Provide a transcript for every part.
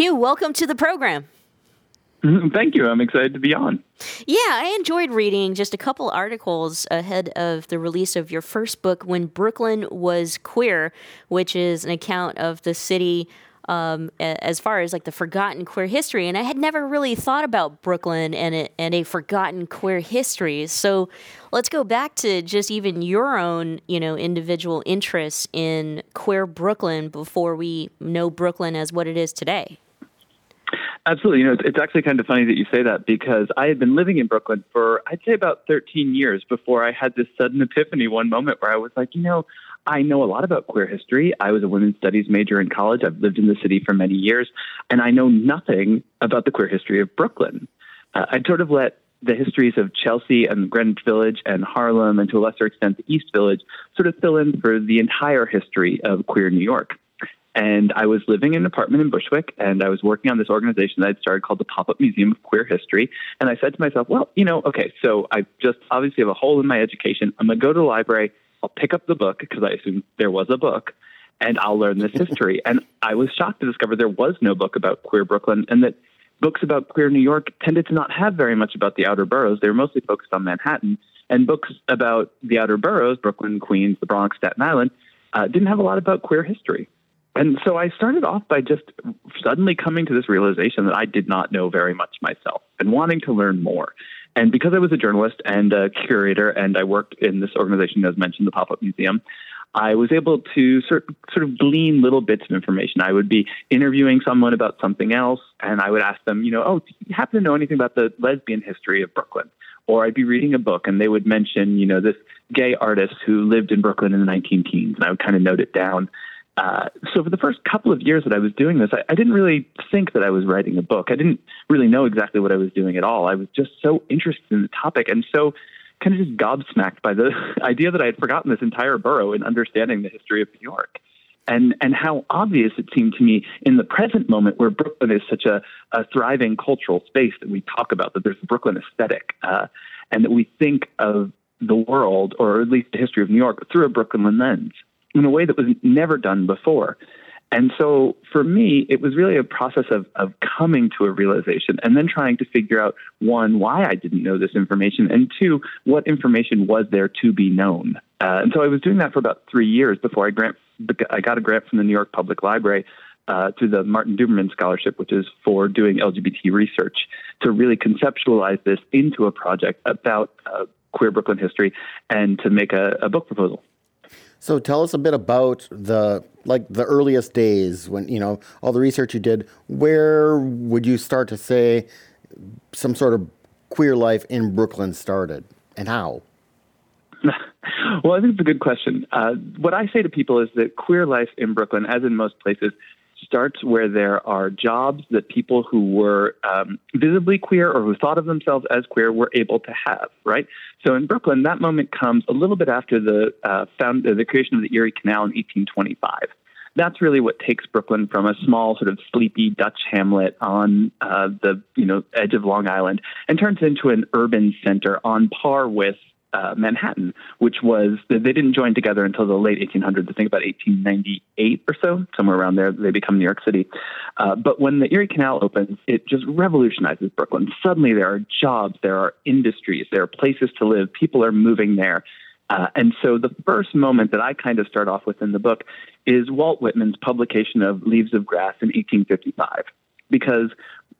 Hugh, welcome to the program. Thank you. I'm excited to be on. Yeah, I enjoyed reading just a couple articles ahead of the release of your first book, When Brooklyn Was Queer, which is an account of the city um, as far as like the forgotten queer history. And I had never really thought about Brooklyn and a, and a forgotten queer history. So let's go back to just even your own, you know, individual interests in queer Brooklyn before we know Brooklyn as what it is today. Absolutely. You know, it's, actually kind of funny that you say that because I had been living in Brooklyn for, I'd say, about 13 years before I had this sudden epiphany one moment where I was like, you know, I know a lot about queer history. I was a women's studies major in college. I've lived in the city for many years, and I know nothing about the queer history of Brooklyn. Uh, I'd sort of let the histories of Chelsea and Greenwich Village and Harlem, and to a lesser extent the East Village, sort of fill in for the entire history of queer New York. And I was living in an apartment in Bushwick, and I was working on this organization that I'd started called the Pop Up Museum of Queer History. And I said to myself, well, you know, okay, so I just obviously have a hole in my education. I'm going to go to the library. I'll pick up the book because I assumed there was a book and I'll learn this history. and I was shocked to discover there was no book about queer Brooklyn and that books about queer New York tended to not have very much about the outer boroughs. They were mostly focused on Manhattan. And books about the outer boroughs, Brooklyn, Queens, the Bronx, Staten Island, uh, didn't have a lot about queer history. And so I started off by just suddenly coming to this realization that I did not know very much myself and wanting to learn more. And because I was a journalist and a curator, and I worked in this organization, as mentioned, the Pop Up Museum, I was able to sort sort of glean little bits of information. I would be interviewing someone about something else, and I would ask them, you know, oh, do you happen to know anything about the lesbian history of Brooklyn? Or I'd be reading a book, and they would mention, you know, this gay artist who lived in Brooklyn in the 19 teens, and I would kind of note it down. Uh, so for the first couple of years that I was doing this, I, I, didn't really think that I was writing a book. I didn't really know exactly what I was doing at all. I was just so interested in the topic and so kind of just gobsmacked by the idea that I had forgotten this entire borough in understanding the history of New York. And, and how obvious it seemed to me in the present moment where Brooklyn is such a, a thriving cultural space that we talk about, that there's a Brooklyn aesthetic, uh, and that we think of the world, or at least the history of New York, through a Brooklyn lens in a way that was never done before. And so for me, it was really a process of, of coming to a realization and then trying to figure out one, why I didn't know this information, and two, what information was there to be known. Uh, and so I was doing that for about three years before I, grant, I got a grant from the New York Public Library uh, through the Martin Duberman Scholarship, which is for doing LGBT research, to really conceptualize this into a project about uh, queer Brooklyn history and to make a, a book proposal. So tell us a bit about the like the earliest days when you know all the research you did. Where would you start to say some sort of queer life in Brooklyn started, and how? well, I think it's a good question. Uh, what I say to people is that queer life in Brooklyn, as in most places, starts where there are jobs that people who were um, visibly queer or who thought of themselves as queer were able to have, right? So in Brooklyn, that moment comes a little bit after the, uh, found, uh, the creation of the Erie Canal in 1825. That's really what takes Brooklyn from a small, sort of sleepy Dutch hamlet on uh, the you know edge of Long Island and turns into an urban center on par with uh, Manhattan, which was they didn't join together until the late 1800s. I think about 1898 or so, somewhere around there. They become New York City. Uh, but when the Erie Canal opens, it just revolutionizes Brooklyn. Suddenly, there are jobs, there are industries, there are places to live. People are moving there. Uh, and so the first moment that I kind of start off with in the book is Walt Whitman's publication of Leaves of Grass in 1855 because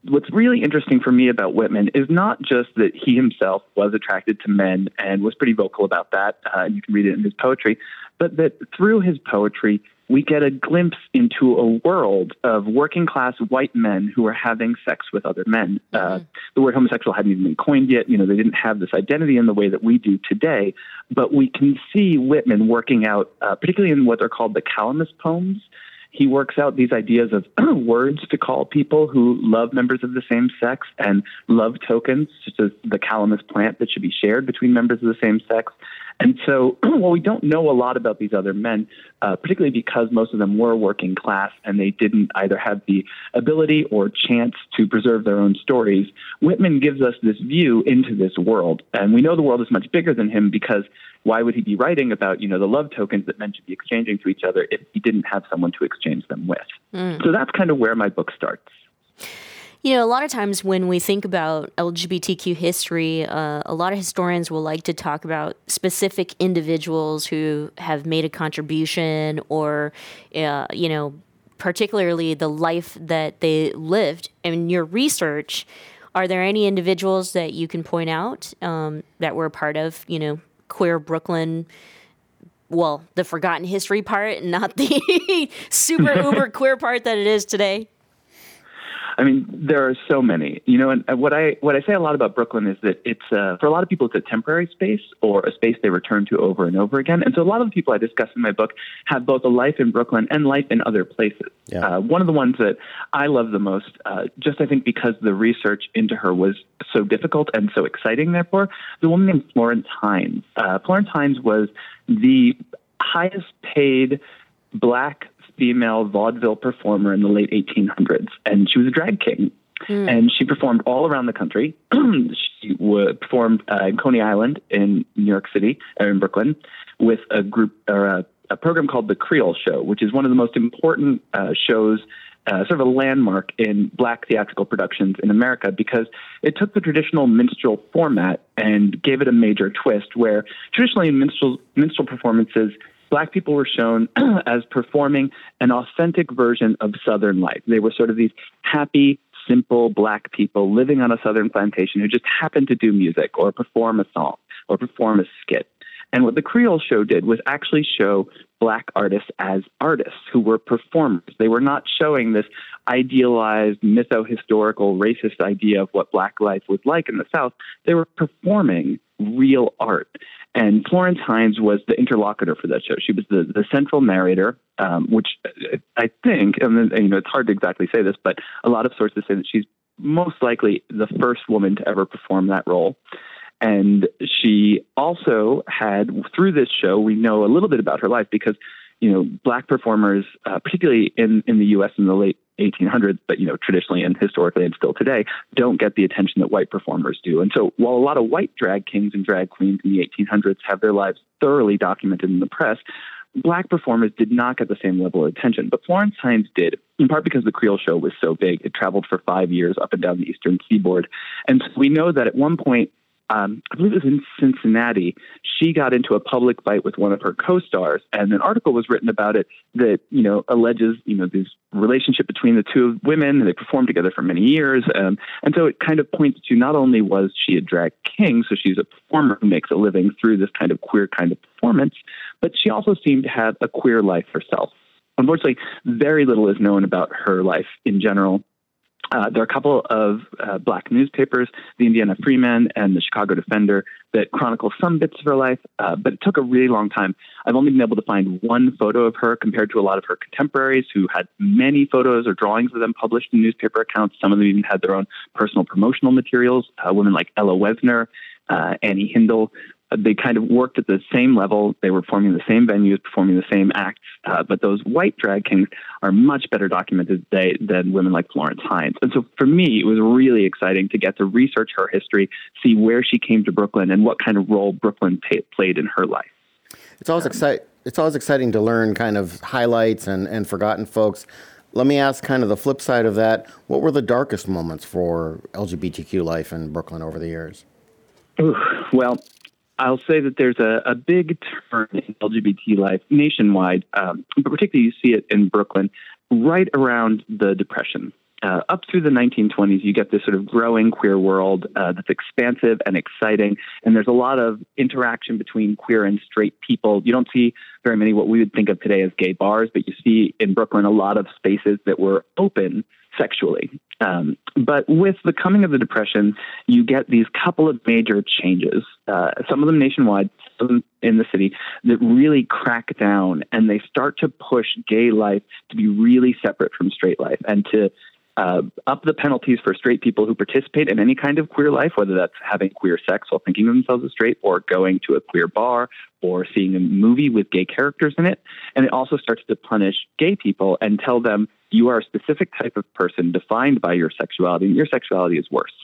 what's really interesting for me about Whitman is not just that he himself was attracted to men and was pretty vocal about that. Uh, you can read it in his poetry, but that through his poetry, we get a glimpse into a world of working class white men who are having sex with other men. Uh, mm-hmm. The word homosexual hadn't even been coined yet. You know, they didn't have this identity in the way that we do today. But we can see Whitman working out, uh, particularly in what are called the Calamus poems, he works out these ideas of words to call people who love members of the same sex and love tokens, such as the calamus plant that should be shared between members of the same sex. And so, while we don't know a lot about these other men, uh, particularly because most of them were working class and they didn't either have the ability or chance to preserve their own stories, Whitman gives us this view into this world. And we know the world is much bigger than him because why would he be writing about you know the love tokens that men should be exchanging to each other if he didn't have someone to exchange them with? Mm. So that's kind of where my book starts. You know, a lot of times when we think about LGBTQ history, uh, a lot of historians will like to talk about specific individuals who have made a contribution or, uh, you know, particularly the life that they lived. In your research, are there any individuals that you can point out um, that were a part of, you know, queer Brooklyn? Well, the forgotten history part, not the super uber queer part that it is today. I mean, there are so many. You know, and what I what I say a lot about Brooklyn is that it's uh, for a lot of people it's a temporary space or a space they return to over and over again. And so a lot of the people I discuss in my book have both a life in Brooklyn and life in other places. Yeah. Uh, one of the ones that I love the most, uh, just I think because the research into her was so difficult and so exciting. Therefore, the woman named Florence Hines. Uh, Florence Hines was the highest paid black female vaudeville performer in the late 1800s, and she was a drag king. Mm. And she performed all around the country. she w- performed uh, in Coney Island in New York City or in Brooklyn with a group or a, a program called the Creole Show, which is one of the most important uh, shows uh, sort of a landmark in black theatrical productions in America because it took the traditional minstrel format and gave it a major twist. Where traditionally in minstrel minstrel performances, black people were shown as performing an authentic version of Southern life. They were sort of these happy, simple black people living on a Southern plantation who just happened to do music or perform a song or perform a skit. And what the Creole show did was actually show black artists as artists who were performers. They were not showing this idealized, mytho historical, racist idea of what black life was like in the South. They were performing real art. And Florence Hines was the interlocutor for that show. She was the, the central narrator, um, which I think, and you know, it's hard to exactly say this, but a lot of sources say that she's most likely the first woman to ever perform that role. And she also had, through this show, we know a little bit about her life because, you know, black performers, uh, particularly in, in the U.S. in the late 1800s, but you know, traditionally and historically and still today, don't get the attention that white performers do. And so, while a lot of white drag kings and drag queens in the 1800s have their lives thoroughly documented in the press, black performers did not get the same level of attention. But Florence Hines did, in part because the Creole show was so big. It traveled for five years up and down the eastern seaboard. And so we know that at one point, um, I believe it was in Cincinnati, she got into a public fight with one of her co-stars, and an article was written about it that you know alleges you know this relationship between the two women. They performed together for many years, um, and so it kind of points to not only was she a drag king, so she's a performer who makes a living through this kind of queer kind of performance, but she also seemed to have a queer life herself. Unfortunately, very little is known about her life in general. Uh, there are a couple of uh, black newspapers, the Indiana Freeman and the Chicago Defender, that chronicle some bits of her life, uh, but it took a really long time. I've only been able to find one photo of her compared to a lot of her contemporaries who had many photos or drawings of them published in newspaper accounts. Some of them even had their own personal promotional materials. Women like Ella Wesner, uh, Annie Hindle, they kind of worked at the same level. They were performing the same venues, performing the same acts. Uh, but those white drag kings are much better documented today than women like Florence Hines. And so for me, it was really exciting to get to research her history, see where she came to Brooklyn, and what kind of role Brooklyn t- played in her life. It's always um, exciting. It's always exciting to learn kind of highlights and, and forgotten folks. Let me ask kind of the flip side of that. What were the darkest moments for LGBTQ life in Brooklyn over the years? Ooh, well, I'll say that there's a, a big turn in LGBT life nationwide, um, but particularly you see it in Brooklyn right around the Depression. Uh, up through the 1920s, you get this sort of growing queer world uh, that's expansive and exciting, and there's a lot of interaction between queer and straight people. You don't see very many what we would think of today as gay bars, but you see in Brooklyn a lot of spaces that were open sexually. Um, but with the coming of the Depression, you get these couple of major changes, uh, some of them nationwide, some in the city, that really crack down and they start to push gay life to be really separate from straight life and to uh, up the penalties for straight people who participate in any kind of queer life, whether that's having queer sex while thinking of themselves as straight, or going to a queer bar, or seeing a movie with gay characters in it. And it also starts to punish gay people and tell them you are a specific type of person defined by your sexuality, and your sexuality is worse.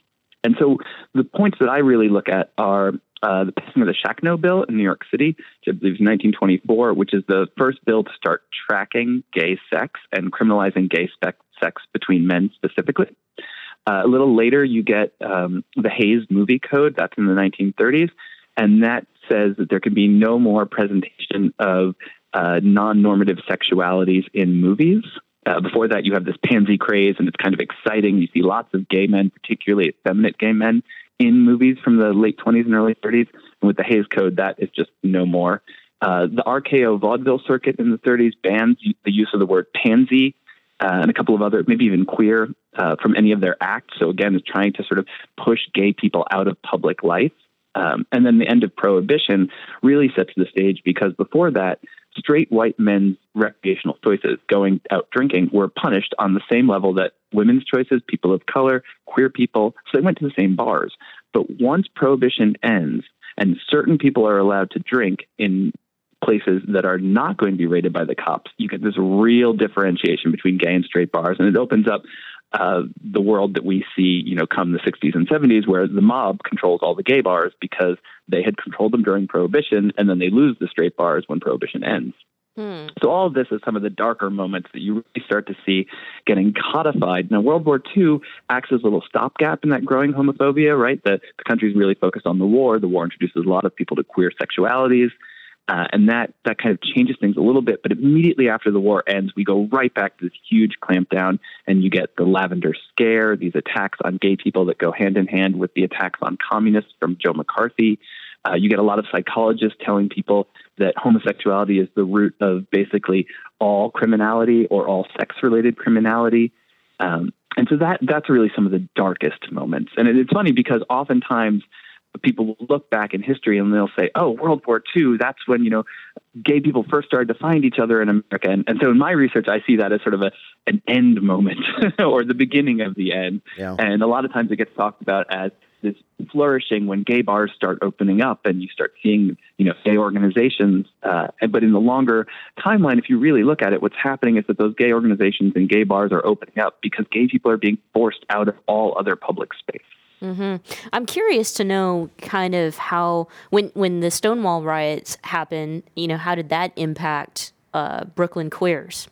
And so the points that I really look at are uh, the passing of the Schackno Bill in New York City, which I believe is 1924, which is the first bill to start tracking gay sex and criminalizing gay sex between men specifically. Uh, a little later, you get um, the Hays Movie Code. That's in the 1930s, and that says that there can be no more presentation of uh, non-normative sexualities in movies. Uh, before that, you have this pansy craze, and it's kind of exciting. You see lots of gay men, particularly effeminate gay men, in movies from the late 20s and early 30s. And with the Hays Code, that is just no more. Uh, the RKO vaudeville circuit in the 30s bans the use of the word pansy uh, and a couple of other, maybe even queer, uh, from any of their acts. So again, is trying to sort of push gay people out of public life. Um, and then the end of prohibition really sets the stage because before that, straight white men's recreational choices, going out drinking, were punished on the same level that women's choices, people of color, queer people. So they went to the same bars. But once prohibition ends and certain people are allowed to drink in places that are not going to be raided by the cops, you get this real differentiation between gay and straight bars, and it opens up uh, the world that we see, you know, come the 60s and 70s, where the mob controls all the gay bars because they had controlled them during Prohibition, and then they lose the straight bars when Prohibition ends. Hmm. So all of this is some of the darker moments that you really start to see getting codified. Now, World War II acts as a little stopgap in that growing homophobia, right? The, the country's really focused on the war. The war introduces a lot of people to queer sexualities. Uh, and that that kind of changes things a little bit. But immediately after the war ends, we go right back to this huge clampdown, and you get the Lavender Scare, these attacks on gay people that go hand in hand with the attacks on communists from Joe McCarthy. Uh, you get a lot of psychologists telling people that homosexuality is the root of basically all criminality or all sex-related criminality. Um, and so that that's really some of the darkest moments. And it, it's funny because oftentimes people will look back in history and they'll say, "Oh, World War II, that's when you know gay people first started to find each other in America." And, and so in my research, I see that as sort of a an end moment or the beginning of the end. Yeah. And a lot of times it gets talked about as this flourishing when gay bars start opening up and you start seeing you know gay organizations. Uh, but in the longer timeline, if you really look at it, what's happening is that those gay organizations and gay bars are opening up because gay people are being forced out of all other public space. Mm-hmm. I'm curious to know kind of how when when the Stonewall riots happened, you know, how did that impact uh, Brooklyn queers?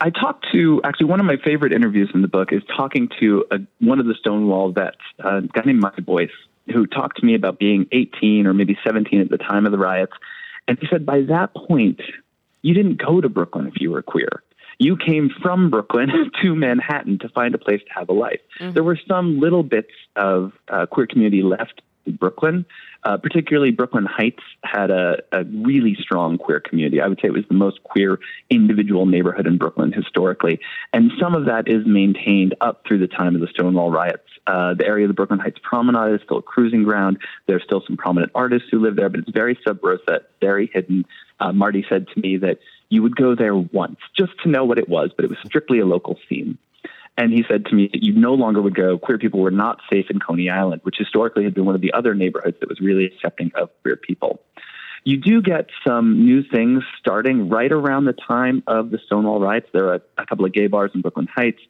I talked to actually one of my favorite interviews in the book is talking to a, one of the Stonewall vets, a guy named Mike Boyce, who talked to me about being 18 or maybe 17 at the time of the riots, and he said by that point you didn't go to Brooklyn if you were queer you came from Brooklyn to Manhattan to find a place to have a life. Mm-hmm. There were some little bits of uh, queer community left in Brooklyn. Uh, particularly, Brooklyn Heights had a, a, really strong queer community. I would say it was the most queer individual neighborhood in Brooklyn historically. And some of that is maintained up through the time of the Stonewall riots. Uh, the area of the Brooklyn Heights Promenade is still a cruising ground. There's still some prominent artists who live there, but it's very sub rosa, very hidden. Uh, Marty said to me that you would go there once just to know what it was, but it was strictly a local scene. And he said to me that you no longer would go, queer people were not safe in Coney Island, which historically had been one of the other neighborhoods that was really accepting of queer people. You do get some new things starting right around the time of the Stonewall riots. There are a, couple of gay bars in Brooklyn Heights.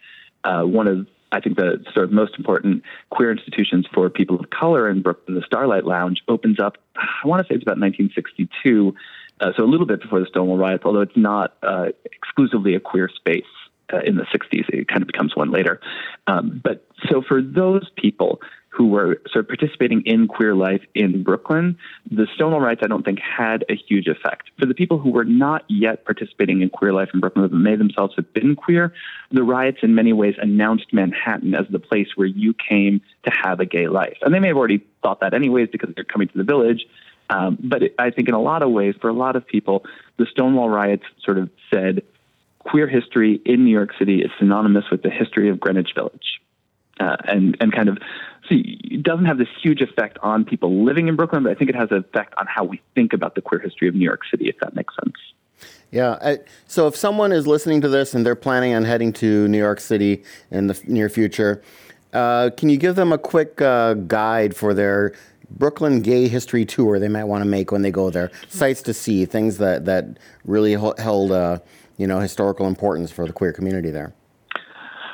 Uh, one of, I think, the sort of most important queer institutions for people of color in Brooklyn, the Starlight Lounge, opens up, I want to say it's about 1962 uh, so a little bit before the Stonewall riots, although it's not uh, exclusively a queer space uh, in the 60s. It kind of becomes one later. Um, but so for those people who were sort of participating in queer life in Brooklyn, the Stonewall riots, I don't think, had a huge effect. For the people who were not yet participating in queer life in Brooklyn, but may themselves have been queer, the riots in many ways announced Manhattan as the place where you came to have a gay life. And they may have already thought that anyways because they're coming to the village. Um, but it, I think in a lot of ways, for a lot of people, the Stonewall riots sort of said queer history in New York City is synonymous with the history of Greenwich Village. Uh, and, and kind of see, it doesn't have this huge effect on people living in Brooklyn, but I think it has an effect on how we think about the queer history of New York City, if that makes sense. Yeah. I, so if someone is listening to this and they're planning on heading to New York City in the near future, uh, can you give them a quick uh, guide for their Brooklyn Gay History Tour they might want to make when they go there. Sites to see, things that that really held uh, you know historical importance for the queer community there.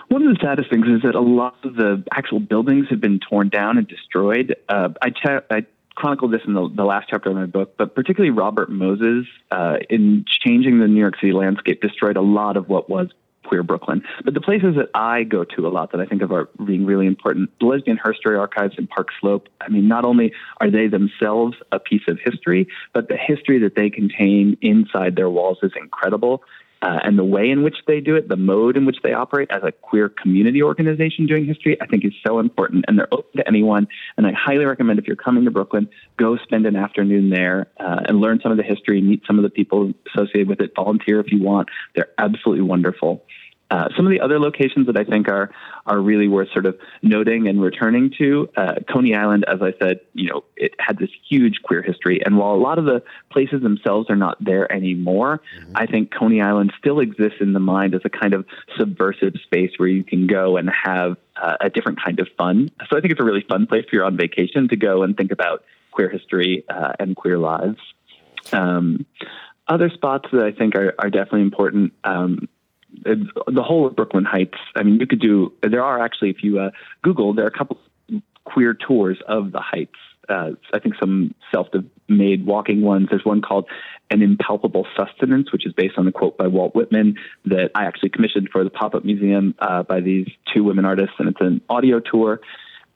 One of the saddest things is that a lot of the actual buildings have been torn down and destroyed. Uh, I, ch- I chronicled this in the, the, last chapter of my book, but particularly Robert Moses, uh, in changing the New York City landscape, destroyed a lot of what was queer Brooklyn. But the places that I go to a lot that I think of are being really important, the Lesbian Herstory Archives in Park Slope. I mean, not only are they themselves a piece of history, but the history that they contain inside their walls is incredible. Uh, and the way in which they do it, the mode in which they operate as a queer community organization doing history, I think is so important. And they're open to anyone. And I highly recommend if you're coming to Brooklyn, go spend an afternoon there uh, and learn some of the history, meet some of the people associated with it, volunteer if you want. They're absolutely wonderful. Uh, some of the other locations that I think are are really worth sort of noting and returning to, uh, Coney Island, as I said, you know, it had this huge queer history, and while a lot of the places themselves are not there anymore, mm-hmm. I think Coney Island still exists in the mind as a kind of subversive space where you can go and have uh, a different kind of fun. So I think it's a really fun place if you're on vacation to go and think about queer history uh, and queer lives. Um, other spots that I think are, are definitely important. Um, the whole of Brooklyn Heights. I mean, you could do. There are actually, if you uh, Google, there are a couple queer tours of the Heights. Uh, I think some self-made walking ones. There's one called "An Impalpable Sustenance," which is based on a quote by Walt Whitman that I actually commissioned for the pop-up museum uh, by these two women artists, and it's an audio tour.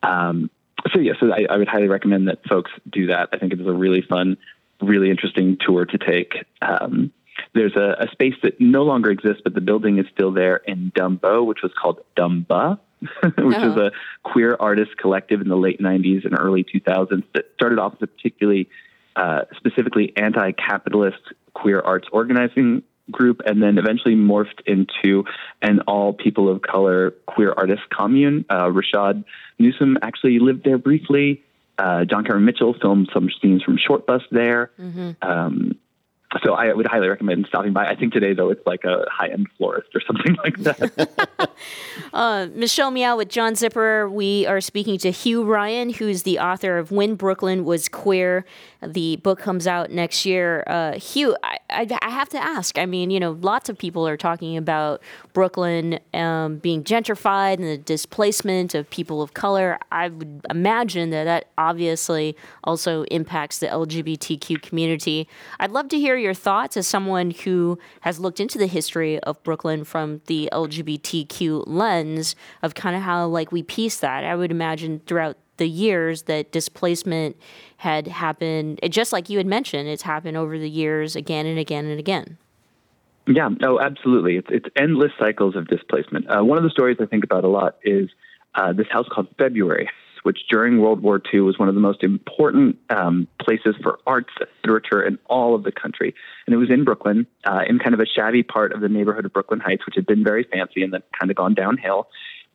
Um, so yeah, so I, I, would highly recommend that folks do that. I think it is a really fun, really interesting tour to take. Um, there's a, a, space that no longer exists, but the building is still there in Dumbo, which was called Dumba, which oh. is a queer artist collective in the late 90s and early 2000s that started off as a particularly uh, specifically anti-capitalist queer arts organizing group and then eventually morphed into an all people of color queer artist commune. Uh, Rashaad Newsome actually lived there briefly. Uh, John Cameron Mitchell filmed some scenes from Shortbus there. Mm-hmm. Um, so I would highly recommend stopping by. I think today though it's like a high end florist or something like that. uh, Michelle Meow with John Zipperer. We are speaking to Hugh Ryan, who's the author of When Brooklyn Was Queer. The book comes out next year. Uh, Hugh, I, I, have to ask. I mean, you know, lots of people are talking about Brooklyn um, being gentrified and the displacement of people of color. I would imagine that that obviously also impacts the LGBTQ community. I'd love to hear your thoughts as someone who has looked into the history of Brooklyn from the LGBTQ lens of kind of how like we piece that. I would imagine throughout the years that displacement had happened, just like you had mentioned, it's happened over the years again and again and again. Yeah, no, absolutely. It's, it's endless cycles of displacement. Uh, one of the stories I think about a lot is uh, this house called February, which during World War II was one of the most important um, places for arts literature in all of the country. And it was in Brooklyn, uh, in kind of a shabby part of the neighborhood of Brooklyn Heights, which had been very fancy and then kind of gone downhill.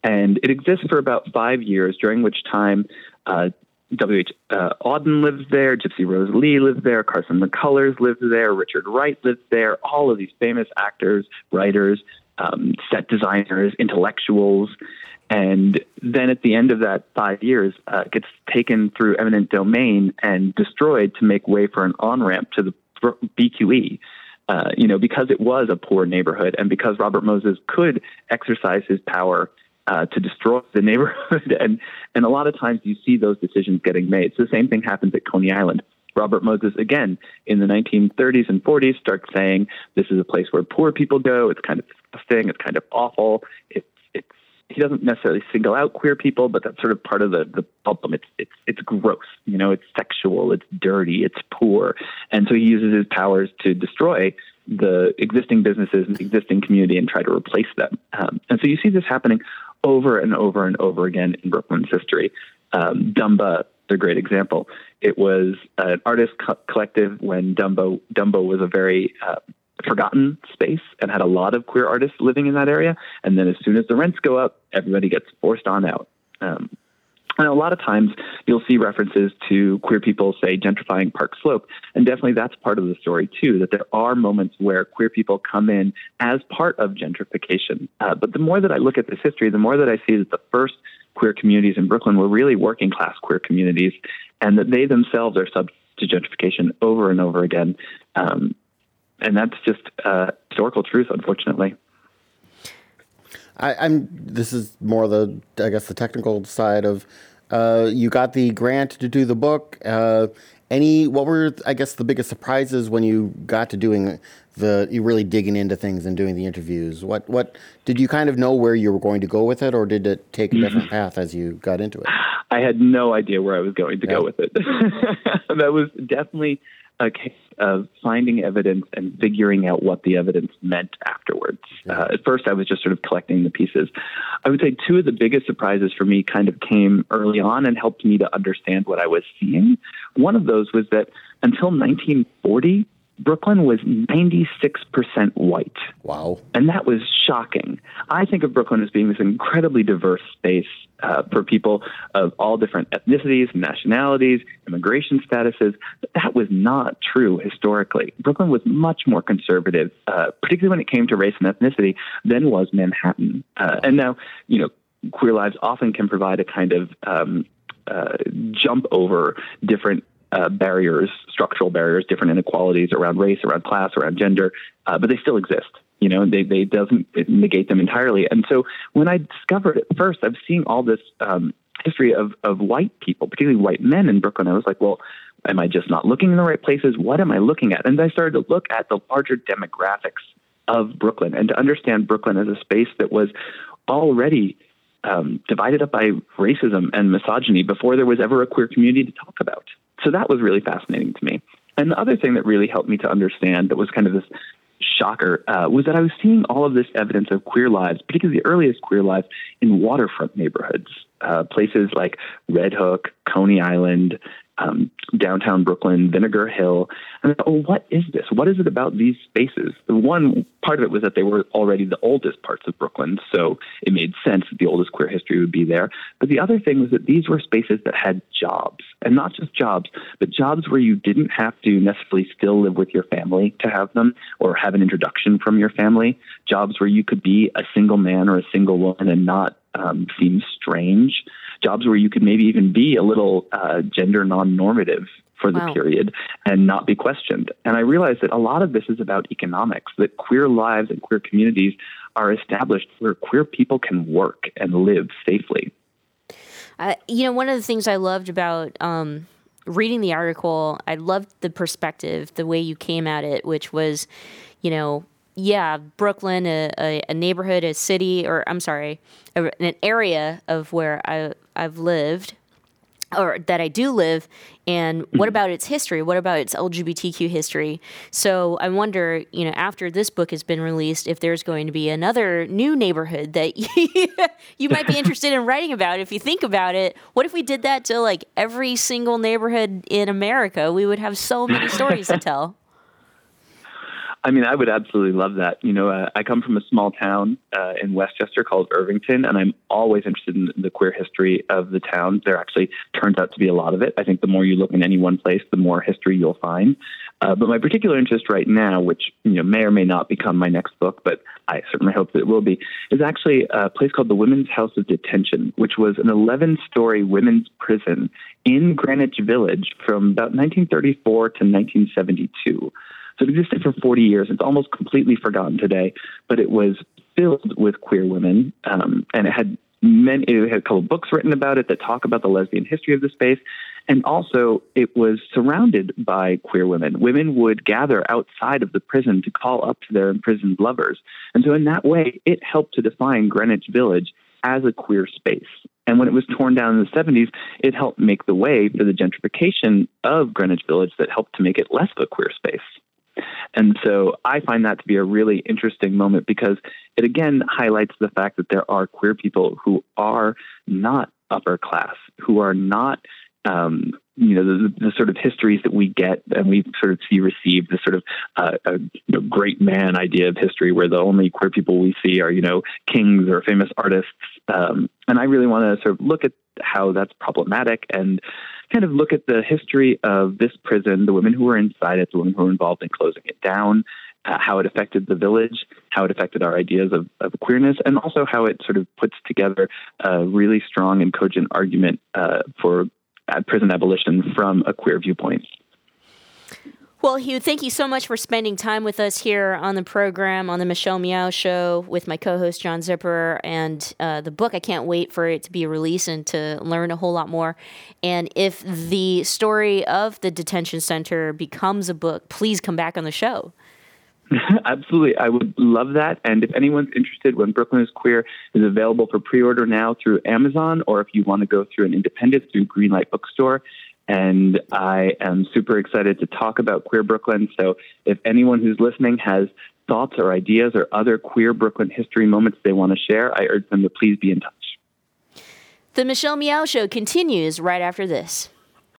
And it exists for about five years, during which time uh, W.H. Uh, Auden lives there, Gypsy Rose Lee lives there, Carson McCullers lives there, Richard Wright lives there, all of these famous actors, writers, um, set designers, intellectuals. And then at the end of that five years, uh, gets taken through eminent domain and destroyed to make way for an on ramp to the BQE. Uh, you know, because it was a poor neighborhood and because Robert Moses could exercise his power uh, to destroy the neighborhood. and, and a lot of times you see those decisions getting made. So the same thing happens at Coney Island. Robert Moses, again, in the 1930s and 40s, starts saying this is a place where poor people go. It's kind of disgusting. It's kind of awful. It's, it's, he doesn't necessarily single out queer people, but that's sort of part of the, the problem. It's, it's, it's gross. You know, it's sexual. It's dirty. It's poor. And so he uses his powers to destroy the existing businesses and the existing community and try to replace them. Um, and so you see this happening over and over and over again in Brooklyn's history. Um, Dumba, a great example. It was an artist co- collective when Dumbo Dumbo was a very uh, forgotten space and had a lot of queer artists living in that area. And then as soon as the rents go up, everybody gets forced on out. Um, and a lot of times you'll see references to queer people, say, gentrifying Park Slope. And definitely that's part of the story, too, that there are moments where queer people come in as part of gentrification. Uh, but the more that I look at this history, the more that I see that the first queer communities in Brooklyn were really working class queer communities and that they themselves are subject to gentrification over and over again. Um, and that's just uh, historical truth, unfortunately. I, am This is more the, I guess, the technical side of Uh, you got the grant to do the book. Uh, any what were I guess the biggest surprises when you got to doing the you really digging into things and doing the interviews? What what did you kind of know where you were going to go with it, or did it take a different path as you got into it? I had no idea where I was going to go with it. that was definitely a case of finding evidence and figuring out what the evidence meant afterwards. Uh, at first, I was just sort of collecting the pieces. I would say two of the biggest surprises for me kind of came early on and helped me to understand what I was seeing. One of those was that until 1940, Brooklyn was 96% white. Wow. And that was shocking. I think of Brooklyn as being this incredibly diverse space uh, for people of all different ethnicities, nationalities, immigration statuses. But that was not true historically. Brooklyn was much more conservative, uh, particularly when it came to race and ethnicity, than was Manhattan. Uh, and now, you know, queer lives often can provide a kind of um, uh, jump over different uh, barriers, structural barriers, different inequalities around race, around class, around gender, uh, but they still exist. You know, they they doesn't negate them entirely. And so when I discovered it first, I'm seeing all this um, history of of white people, particularly white men in Brooklyn. I was like, well, am I just not looking in the right places? What am I looking at? And I started to look at the larger demographics of Brooklyn and to understand Brooklyn as a space that was already um, divided up by racism and misogyny before there was ever a queer community to talk about. So that was really fascinating to me. And the other thing that really helped me to understand that was kind of this shocker uh, was that I was seeing all of this evidence of queer lives, particularly the earliest queer lives, in waterfront neighborhoods, uh, places like Red Hook, Coney Island, um, downtown Brooklyn, Vinegar Hill. And oh, what is this? What is it about these spaces? The one part of it was that they were already the oldest parts of Brooklyn, so it made sense that the oldest queer history would be there. But the other thing was that these were spaces that had jobs, and not just jobs, but jobs where you didn't have to necessarily still live with your family to have them or have an introduction from your family. Jobs where you could be a single man or a single woman and not um, seem strange jobs where you could maybe even be a little uh, gender non-normative for the wow. period and not be questioned. And I realized that a lot of this is about economics, that queer lives and queer communities are established where queer people can work and live safely. Uh, you know, one of the things I loved about um, reading the article, I loved the perspective, the way you came at it, which was, you know, yeah, Brooklyn, a, a, a, neighborhood, a city, or I'm sorry, a, an area of where I, I've lived, or that I do live, and what mm-hmm. about its history? What about its LGBTQ history? So I wonder, you know, after this book has been released, if there's going to be another new neighborhood that you might be interested in writing about. If you think about it, what if we did that to like every single neighborhood in America? We would have so many stories to tell. I mean, I would absolutely love that. You know, uh, I come from a small town uh, in Westchester called Irvington, and I'm always interested in the queer history of the town. There actually turns out to be a lot of it. I think the more you look in any one place, the more history you'll find. Uh, but my particular interest right now, which you know may or may not become my next book, but I certainly hope that it will be, is actually a place called the Women's House of Detention, which was an 11-story women's prison in Greenwich Village from about 1934 to 1972. So it existed for 40 years. It's almost completely forgotten today, but it was filled with queer women, um, and it had many. It had a couple of books written about it that talk about the lesbian history of the space, and also it was surrounded by queer women. Women would gather outside of the prison to call up to their imprisoned lovers, and so in that way, it helped to define Greenwich Village as a queer space. And when it was torn down in the 70s, it helped make the way for the gentrification of Greenwich Village that helped to make it less of a queer space. And so I find that to be a really interesting moment because it again highlights the fact that there are queer people who are not upper class, who are not um, you know the, the, sort of histories that we get and we sort of see received the sort of uh, a, you know, great man idea of history where the only queer people we see are you know kings or famous artists. Um, and I really want to sort of look at how that's problematic and kind of look at the history of this prison, the women who were inside it, the women who were involved in closing it down, uh, how it affected the village, how it affected our ideas of, of, queerness, and also how it sort of puts together a really strong and cogent argument uh, for prison abolition from a queer viewpoint. Well, Hugh, thank you so much for spending time with us here on the program, on the Michelle Meow Show with my co host, John Zipperer, and uh, the book. I can't wait for it to be released and to learn a whole lot more. And if the story of the detention center becomes a book, please come back on the show. Absolutely. I would love that. And if anyone's interested, When Brooklyn is Queer is available for pre order now through Amazon, or if you want to go through an independent through Greenlight Bookstore. And I am super excited to talk about Queer Brooklyn. So if anyone who's listening has thoughts or ideas or other queer Brooklyn history moments they want to share, I urge them to please be in touch. The Michelle Meow Show continues right after this.